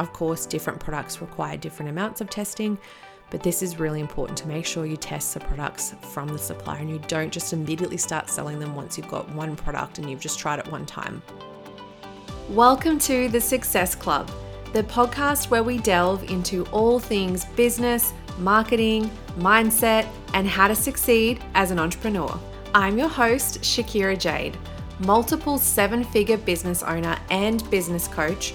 Of course, different products require different amounts of testing, but this is really important to make sure you test the products from the supplier and you don't just immediately start selling them once you've got one product and you've just tried it one time. Welcome to the Success Club, the podcast where we delve into all things business, marketing, mindset, and how to succeed as an entrepreneur. I'm your host, Shakira Jade, multiple seven figure business owner and business coach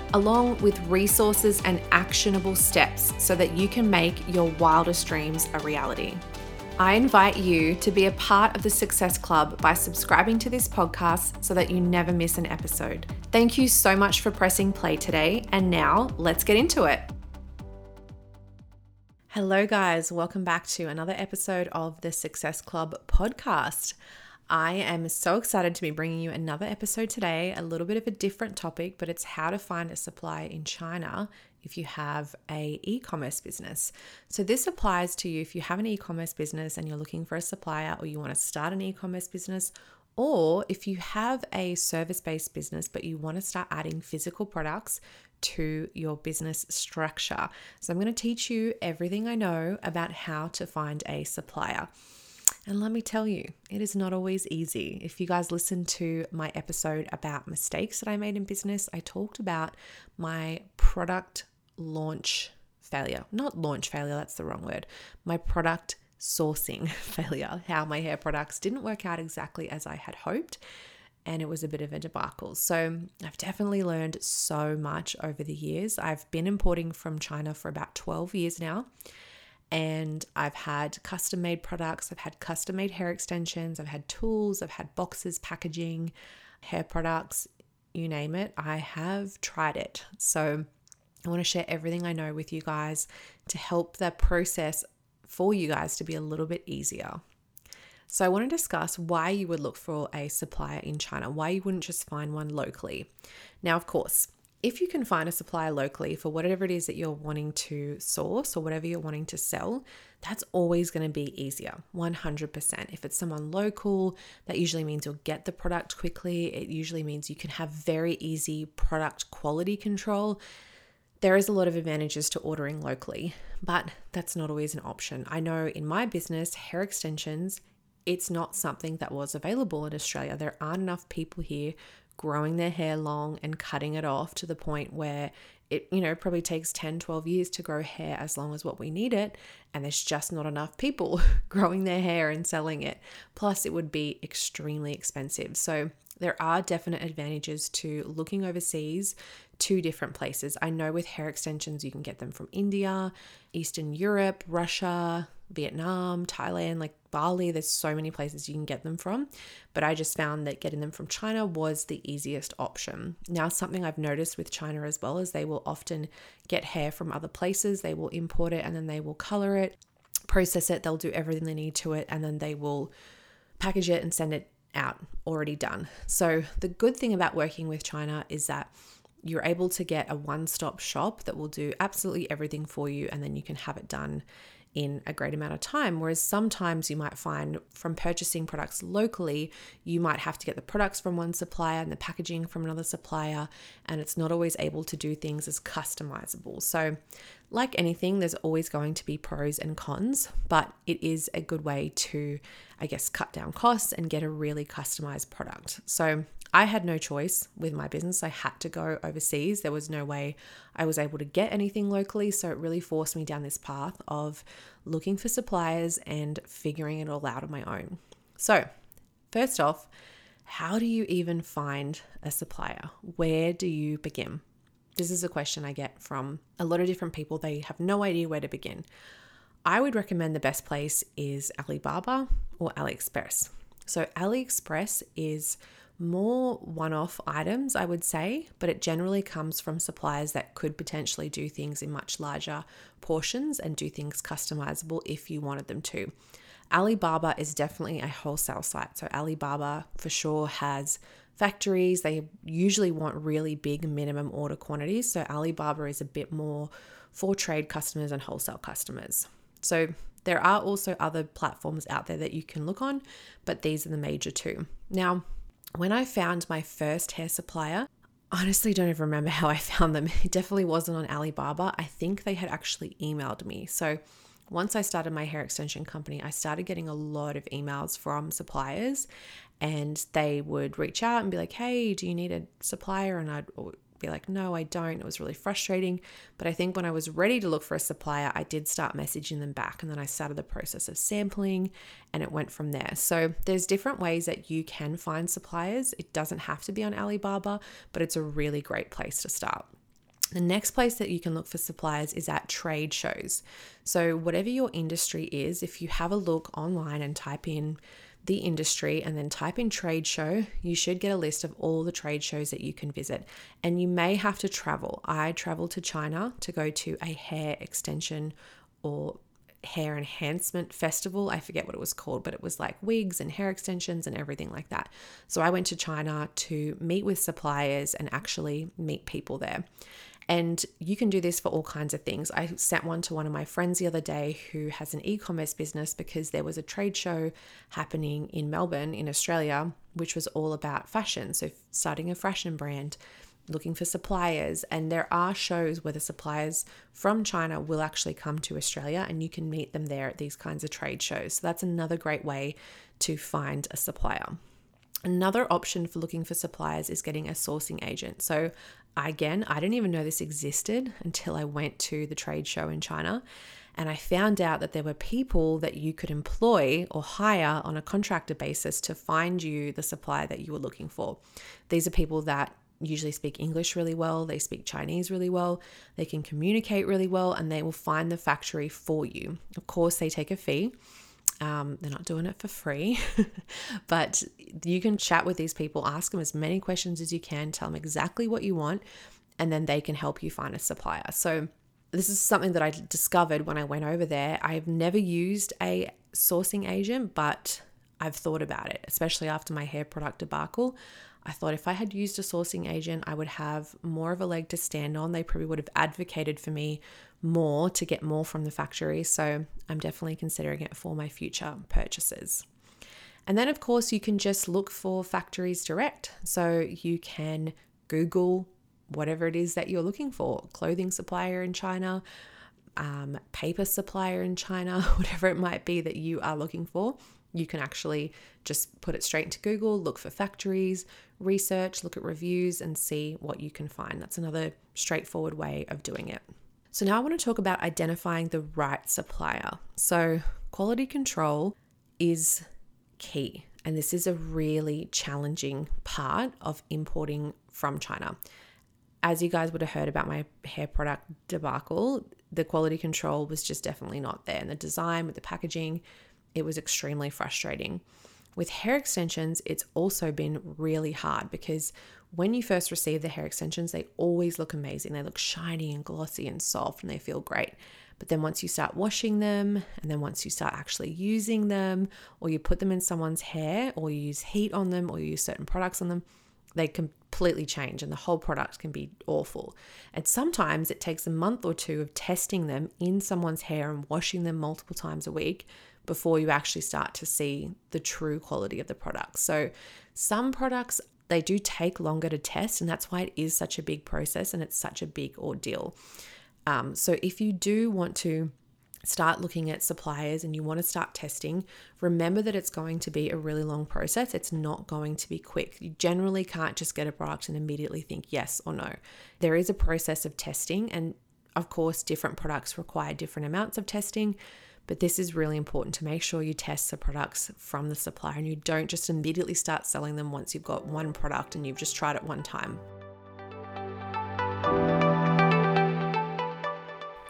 along with resources and actionable steps so that you can make your wildest dreams a reality. I invite you to be a part of the Success Club by subscribing to this podcast so that you never miss an episode. Thank you so much for pressing play today, and now let's get into it. Hello, guys. Welcome back to another episode of the Success Club podcast. I am so excited to be bringing you another episode today, a little bit of a different topic, but it's how to find a supplier in China if you have a e-commerce business. So this applies to you if you have an e-commerce business and you're looking for a supplier or you want to start an e-commerce business or if you have a service-based business but you want to start adding physical products to your business structure. So I'm going to teach you everything I know about how to find a supplier. And let me tell you, it is not always easy. If you guys listen to my episode about mistakes that I made in business, I talked about my product launch failure. Not launch failure, that's the wrong word. My product sourcing failure, how my hair products didn't work out exactly as I had hoped. And it was a bit of a debacle. So, I've definitely learned so much over the years. I've been importing from China for about 12 years now and I've had custom made products, I've had custom made hair extensions, I've had tools, I've had boxes, packaging, hair products, you name it. I have tried it. So I want to share everything I know with you guys to help that process for you guys to be a little bit easier. So, I want to discuss why you would look for a supplier in China, why you wouldn't just find one locally. Now, of course, if you can find a supplier locally for whatever it is that you're wanting to source or whatever you're wanting to sell, that's always going to be easier, 100%. If it's someone local, that usually means you'll get the product quickly. It usually means you can have very easy product quality control. There is a lot of advantages to ordering locally, but that's not always an option. I know in my business, hair extensions, it's not something that was available in Australia. There aren't enough people here growing their hair long and cutting it off to the point where it you know probably takes 10 12 years to grow hair as long as what we need it and there's just not enough people growing their hair and selling it. Plus it would be extremely expensive. So there are definite advantages to looking overseas to different places. I know with hair extensions you can get them from india eastern europe russia Vietnam, Thailand, like Bali. There's so many places you can get them from. But I just found that getting them from China was the easiest option. Now, something I've noticed with China as well is they will often get hair from other places, they will import it and then they will color it, process it, they'll do everything they need to it, and then they will package it and send it out already done. So, the good thing about working with China is that you're able to get a one stop shop that will do absolutely everything for you, and then you can have it done in a great amount of time. Whereas sometimes you might find from purchasing products locally, you might have to get the products from one supplier and the packaging from another supplier, and it's not always able to do things as customizable. So, like anything, there's always going to be pros and cons, but it is a good way to, I guess, cut down costs and get a really customized product. So, I had no choice with my business. I had to go overseas. There was no way I was able to get anything locally. So it really forced me down this path of looking for suppliers and figuring it all out on my own. So, first off, how do you even find a supplier? Where do you begin? This is a question I get from a lot of different people. They have no idea where to begin. I would recommend the best place is Alibaba or AliExpress. So, AliExpress is more one off items, I would say, but it generally comes from suppliers that could potentially do things in much larger portions and do things customizable if you wanted them to. Alibaba is definitely a wholesale site. So, Alibaba for sure has factories. They usually want really big minimum order quantities. So, Alibaba is a bit more for trade customers and wholesale customers. So, there are also other platforms out there that you can look on, but these are the major two. Now, when I found my first hair supplier, honestly don't even remember how I found them. It definitely wasn't on Alibaba. I think they had actually emailed me. So once I started my hair extension company, I started getting a lot of emails from suppliers and they would reach out and be like, "Hey, do you need a supplier?" and I'd be like, no, I don't. It was really frustrating. But I think when I was ready to look for a supplier, I did start messaging them back. And then I started the process of sampling and it went from there. So there's different ways that you can find suppliers. It doesn't have to be on Alibaba, but it's a really great place to start. The next place that you can look for suppliers is at trade shows. So, whatever your industry is, if you have a look online and type in the industry and then type in trade show, you should get a list of all the trade shows that you can visit. And you may have to travel. I traveled to China to go to a hair extension or hair enhancement festival. I forget what it was called, but it was like wigs and hair extensions and everything like that. So I went to China to meet with suppliers and actually meet people there. And you can do this for all kinds of things. I sent one to one of my friends the other day who has an e commerce business because there was a trade show happening in Melbourne, in Australia, which was all about fashion. So, starting a fashion brand, looking for suppliers. And there are shows where the suppliers from China will actually come to Australia and you can meet them there at these kinds of trade shows. So, that's another great way to find a supplier. Another option for looking for suppliers is getting a sourcing agent. So, again, I didn't even know this existed until I went to the trade show in China. And I found out that there were people that you could employ or hire on a contractor basis to find you the supplier that you were looking for. These are people that usually speak English really well, they speak Chinese really well, they can communicate really well, and they will find the factory for you. Of course, they take a fee. Um, they're not doing it for free, but you can chat with these people, ask them as many questions as you can, tell them exactly what you want, and then they can help you find a supplier. So, this is something that I discovered when I went over there. I've never used a sourcing agent, but I've thought about it, especially after my hair product debacle. I thought if I had used a sourcing agent, I would have more of a leg to stand on. They probably would have advocated for me more to get more from the factory. So I'm definitely considering it for my future purchases. And then, of course, you can just look for factories direct. So you can Google whatever it is that you're looking for clothing supplier in China, um, paper supplier in China, whatever it might be that you are looking for. You can actually just put it straight into Google, look for factories, research, look at reviews, and see what you can find. That's another straightforward way of doing it. So, now I want to talk about identifying the right supplier. So, quality control is key, and this is a really challenging part of importing from China. As you guys would have heard about my hair product debacle, the quality control was just definitely not there. And the design with the packaging, it was extremely frustrating. With hair extensions, it's also been really hard because when you first receive the hair extensions, they always look amazing. They look shiny and glossy and soft and they feel great. But then once you start washing them, and then once you start actually using them, or you put them in someone's hair, or you use heat on them, or you use certain products on them, they completely change and the whole product can be awful. And sometimes it takes a month or two of testing them in someone's hair and washing them multiple times a week before you actually start to see the true quality of the product. So, some products they do take longer to test, and that's why it is such a big process and it's such a big ordeal. Um, so, if you do want to start looking at suppliers and you want to start testing, remember that it's going to be a really long process. It's not going to be quick. You generally can't just get a product and immediately think yes or no. There is a process of testing, and of course, different products require different amounts of testing. But this is really important to make sure you test the products from the supplier and you don't just immediately start selling them once you've got one product and you've just tried it one time.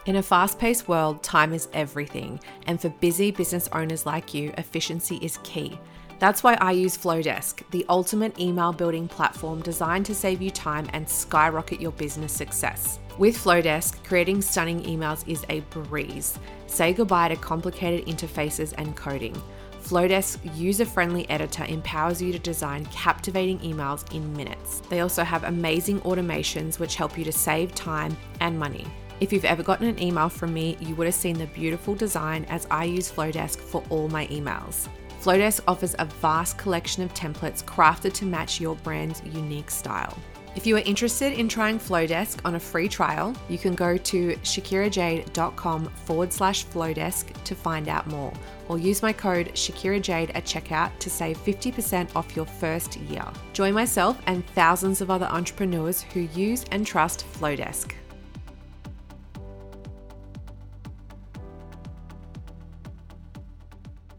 In a fast paced world, time is everything. And for busy business owners like you, efficiency is key. That's why I use Flodesk, the ultimate email building platform designed to save you time and skyrocket your business success. With Flodesk, creating stunning emails is a breeze. Say goodbye to complicated interfaces and coding. Flodesk's user friendly editor empowers you to design captivating emails in minutes. They also have amazing automations which help you to save time and money. If you've ever gotten an email from me, you would have seen the beautiful design as I use Flodesk for all my emails. Flodesk offers a vast collection of templates crafted to match your brand's unique style. If you are interested in trying Flodesk on a free trial, you can go to shakirajade.com forward slash Flodesk to find out more, or use my code ShakiraJade at checkout to save 50% off your first year. Join myself and thousands of other entrepreneurs who use and trust Flodesk.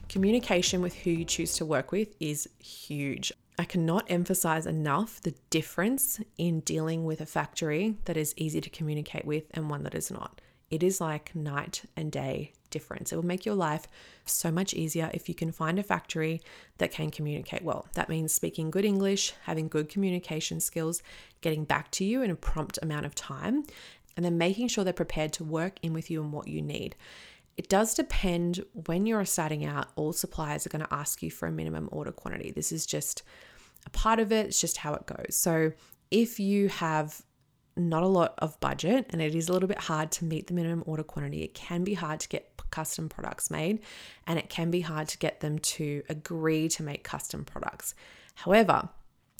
Communication with who you choose to work with is huge. I cannot emphasize enough the difference in dealing with a factory that is easy to communicate with and one that is not. It is like night and day difference. It will make your life so much easier if you can find a factory that can communicate well. That means speaking good English, having good communication skills, getting back to you in a prompt amount of time, and then making sure they're prepared to work in with you and what you need. It does depend when you're starting out, all suppliers are going to ask you for a minimum order quantity. This is just a part of it, it's just how it goes. So if you have not a lot of budget and it is a little bit hard to meet the minimum order quantity, it can be hard to get custom products made and it can be hard to get them to agree to make custom products. However,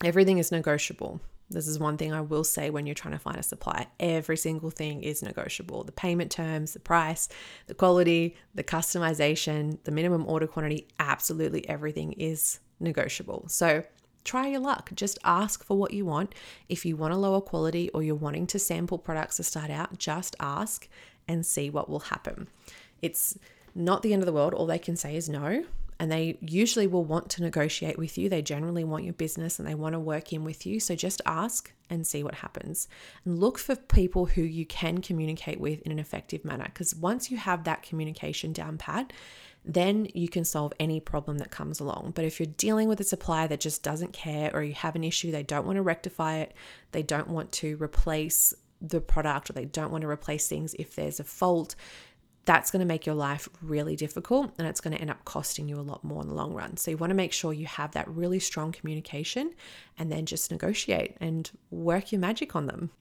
everything is negotiable. This is one thing I will say when you're trying to find a supplier. Every single thing is negotiable. The payment terms, the price, the quality, the customization, the minimum order quantity, absolutely everything is negotiable. So try your luck. Just ask for what you want. If you want a lower quality or you're wanting to sample products to start out, just ask and see what will happen. It's not the end of the world. All they can say is no and they usually will want to negotiate with you. They generally want your business and they want to work in with you. So just ask and see what happens. And look for people who you can communicate with in an effective manner because once you have that communication down pat, then you can solve any problem that comes along. But if you're dealing with a supplier that just doesn't care or you have an issue, they don't want to rectify it, they don't want to replace the product or they don't want to replace things if there's a fault, that's going to make your life really difficult and it's going to end up costing you a lot more in the long run. So, you want to make sure you have that really strong communication and then just negotiate and work your magic on them.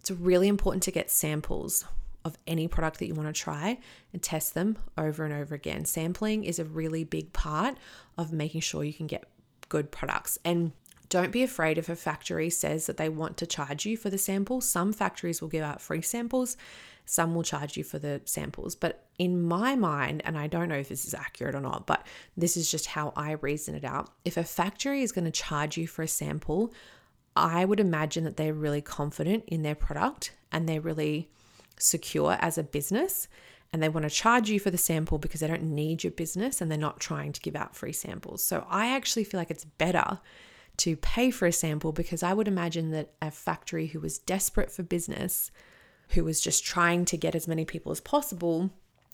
It's really important to get samples of any product that you want to try and test them over and over again. Sampling is a really big part of making sure you can get good products. And don't be afraid if a factory says that they want to charge you for the sample. Some factories will give out free samples some will charge you for the samples. But in my mind, and I don't know if this is accurate or not, but this is just how I reason it out. If a factory is going to charge you for a sample, I would imagine that they're really confident in their product and they're really secure as a business and they want to charge you for the sample because they don't need your business and they're not trying to give out free samples. So I actually feel like it's better to pay for a sample because I would imagine that a factory who was desperate for business who was just trying to get as many people as possible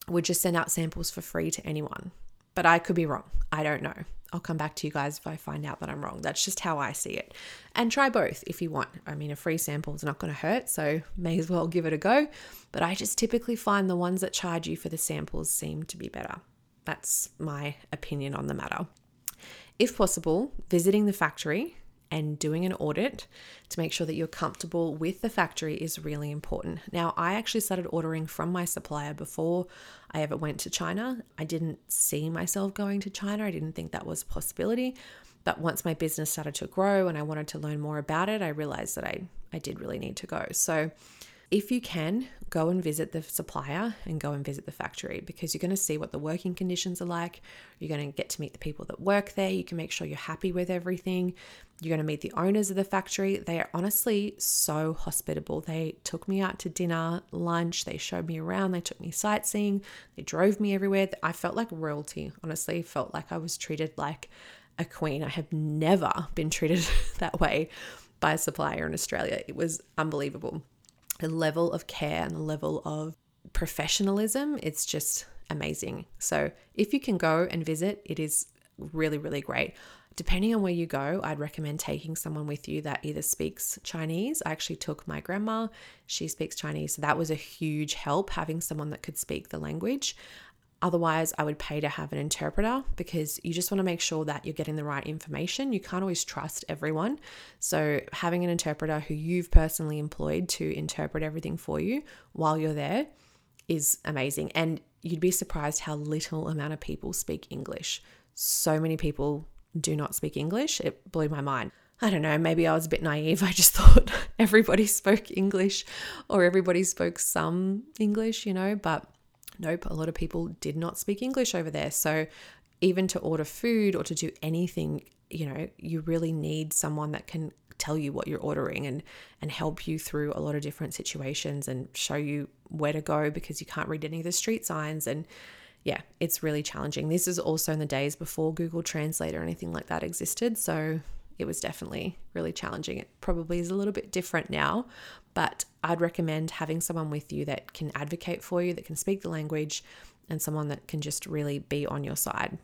would just send out samples for free to anyone. But I could be wrong. I don't know. I'll come back to you guys if I find out that I'm wrong. That's just how I see it. And try both if you want. I mean, a free sample is not going to hurt, so may as well give it a go. But I just typically find the ones that charge you for the samples seem to be better. That's my opinion on the matter. If possible, visiting the factory and doing an audit to make sure that you're comfortable with the factory is really important. Now, I actually started ordering from my supplier before I ever went to China. I didn't see myself going to China, I didn't think that was a possibility. But once my business started to grow and I wanted to learn more about it, I realized that I, I did really need to go. So, if you can, go and visit the supplier and go and visit the factory because you're going to see what the working conditions are like. You're going to get to meet the people that work there. You can make sure you're happy with everything. You're going to meet the owners of the factory. They are honestly so hospitable. They took me out to dinner, lunch, they showed me around, they took me sightseeing, they drove me everywhere. I felt like royalty, honestly, felt like I was treated like a queen. I have never been treated that way by a supplier in Australia. It was unbelievable the level of care and the level of professionalism, it's just amazing. So if you can go and visit, it is really, really great. depending on where you go, I'd recommend taking someone with you that either speaks Chinese. I actually took my grandma, she speaks Chinese. So that was a huge help having someone that could speak the language. Otherwise, I would pay to have an interpreter because you just want to make sure that you're getting the right information. You can't always trust everyone. So, having an interpreter who you've personally employed to interpret everything for you while you're there is amazing. And you'd be surprised how little amount of people speak English. So many people do not speak English. It blew my mind. I don't know, maybe I was a bit naive. I just thought everybody spoke English or everybody spoke some English, you know, but nope, a lot of people did not speak English over there. So even to order food or to do anything, you know, you really need someone that can tell you what you're ordering and and help you through a lot of different situations and show you where to go because you can't read any of the street signs and yeah, it's really challenging. This is also in the days before Google Translate or anything like that existed. So it was definitely really challenging. It probably is a little bit different now, but I'd recommend having someone with you that can advocate for you, that can speak the language, and someone that can just really be on your side.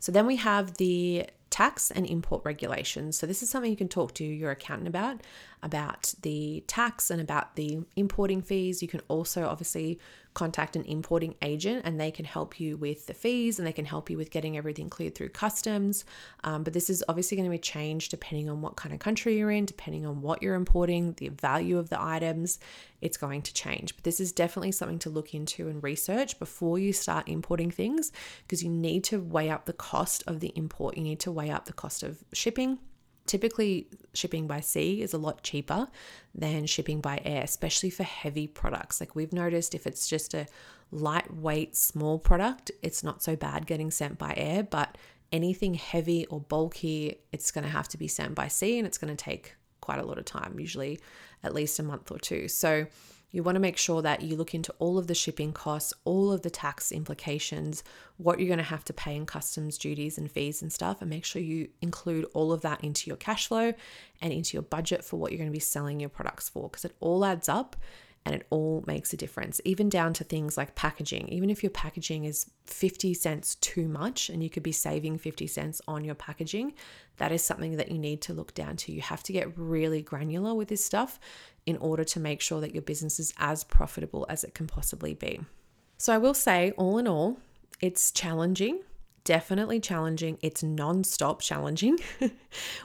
So then we have the tax and import regulations. So this is something you can talk to your accountant about about the tax and about the importing fees. You can also obviously contact an importing agent and they can help you with the fees and they can help you with getting everything cleared through customs. Um, but this is obviously going to be changed depending on what kind of country you're in, depending on what you're importing, the value of the items. It's going to change. But this is definitely something to look into and research before you start importing things because you need to weigh up the cost of the import. You need to weigh up the cost of shipping Typically, shipping by sea is a lot cheaper than shipping by air, especially for heavy products. Like we've noticed, if it's just a lightweight, small product, it's not so bad getting sent by air, but anything heavy or bulky, it's going to have to be sent by sea and it's going to take quite a lot of time, usually at least a month or two. So, you want to make sure that you look into all of the shipping costs, all of the tax implications, what you're going to have to pay in customs duties and fees and stuff, and make sure you include all of that into your cash flow and into your budget for what you're going to be selling your products for because it all adds up and it all makes a difference, even down to things like packaging. Even if your packaging is 50 cents too much and you could be saving 50 cents on your packaging, that is something that you need to look down to. You have to get really granular with this stuff in order to make sure that your business is as profitable as it can possibly be. So, I will say, all in all, it's challenging definitely challenging. It's non-stop challenging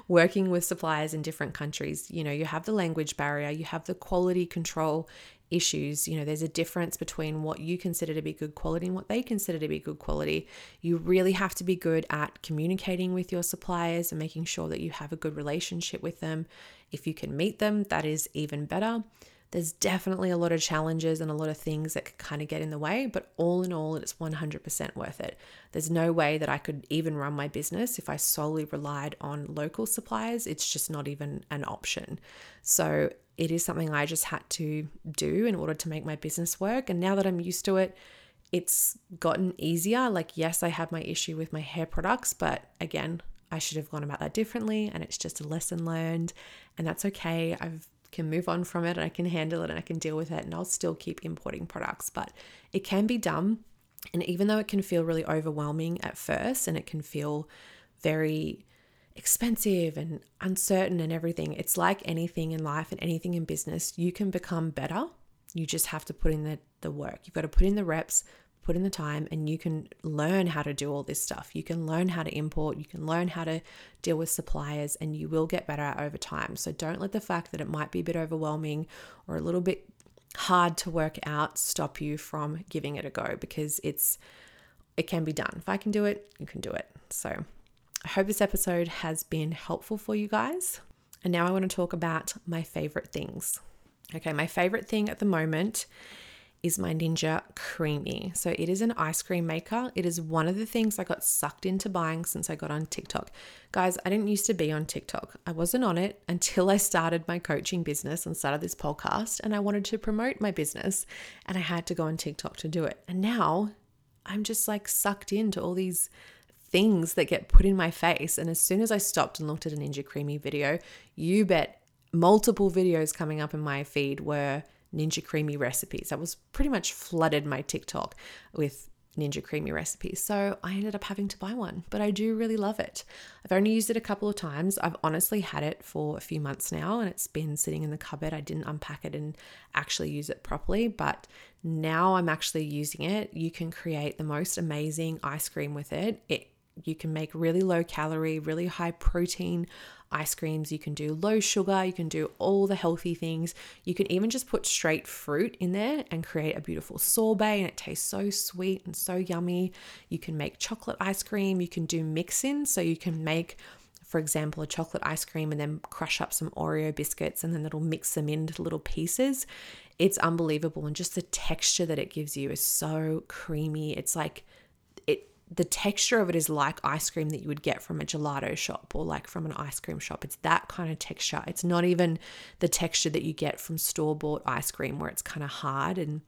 working with suppliers in different countries. You know, you have the language barrier, you have the quality control issues. You know, there's a difference between what you consider to be good quality and what they consider to be good quality. You really have to be good at communicating with your suppliers and making sure that you have a good relationship with them. If you can meet them, that is even better there's definitely a lot of challenges and a lot of things that could kind of get in the way, but all in all, it's 100% worth it. There's no way that I could even run my business if I solely relied on local suppliers. It's just not even an option. So it is something I just had to do in order to make my business work. And now that I'm used to it, it's gotten easier. Like, yes, I have my issue with my hair products, but again, I should have gone about that differently. And it's just a lesson learned. And that's okay. I've can move on from it and I can handle it and I can deal with it and I'll still keep importing products. But it can be done. And even though it can feel really overwhelming at first and it can feel very expensive and uncertain and everything, it's like anything in life and anything in business, you can become better. You just have to put in the, the work. You've got to put in the reps, put in the time and you can learn how to do all this stuff. You can learn how to import, you can learn how to deal with suppliers, and you will get better over time. So don't let the fact that it might be a bit overwhelming or a little bit hard to work out stop you from giving it a go because it's it can be done. If I can do it, you can do it. So I hope this episode has been helpful for you guys. And now I want to talk about my favorite things. Okay, my favorite thing at the moment is my Ninja CREAMi. So it is an ice cream maker. It is one of the things I got sucked into buying since I got on TikTok. Guys, I didn't used to be on TikTok. I wasn't on it until I started my coaching business and started this podcast and I wanted to promote my business and I had to go on TikTok to do it. And now I'm just like sucked into all these things that get put in my face. And as soon as I stopped and looked at a Ninja CREAMi video, you bet multiple videos coming up in my feed were Ninja CREAMi recipes. I was pretty much flooded my TikTok with Ninja CREAMi recipes. So I ended up having to buy one, but I do really love it. I've only used it a couple of times. I've honestly had it for a few months now and it's been sitting in the cupboard. I didn't unpack it and actually use it properly, but now I'm actually using it. You can create the most amazing ice cream with it. It you can make really low calorie, really high protein ice creams. You can do low sugar. You can do all the healthy things. You can even just put straight fruit in there and create a beautiful sorbet, and it tastes so sweet and so yummy. You can make chocolate ice cream. You can do mix in. So you can make for example, a chocolate ice cream and then crush up some Oreo biscuits and then it'll mix them into little pieces. It's unbelievable. And just the texture that it gives you is so creamy. It's like the texture of it is like ice cream that you would get from a gelato shop or like from an ice cream shop. It's that kind of texture. It's not even the texture that you get from store bought ice cream where it's kind of hard and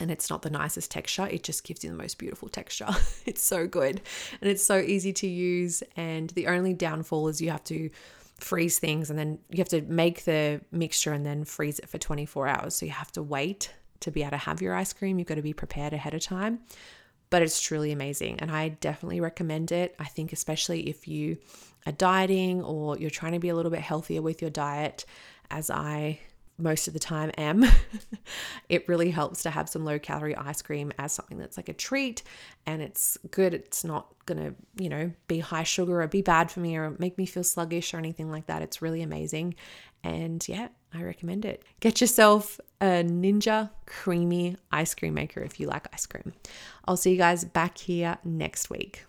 and it's not the nicest texture. It just gives you the most beautiful texture. it's so good and it's so easy to use. And the only downfall is you have to freeze things and then you have to make the mixture and then freeze it for 24 hours. So you have to wait to be able to have your ice cream. You've got to be prepared ahead of time but it's truly amazing and I definitely recommend it. I think, especially if you are dieting or you're trying to be a little bit healthier with your diet, as I most of the time am, it really helps to have some low calorie ice cream as something that's like a treat and it's good. It's not going to, you know, be high sugar or be bad for me or make me feel sluggish or anything like that. It's really amazing. And yeah, I recommend it. Get yourself a Ninja CREAMi ice cream maker if you like ice cream. I'll see you guys back here next week.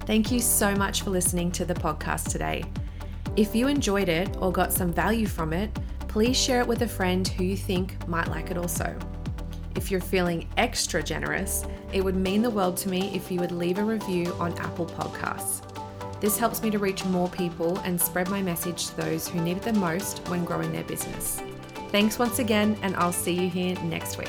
Thank you so much for listening to the podcast today. If you enjoyed it or got some value from it, please share it with a friend who you think might like it also. If you're feeling extra generous, it would mean the world to me if you would leave a review on Apple Podcasts. This helps me to reach more people and spread my message to those who need it the most when growing their business. Thanks once again, and I'll see you here next week.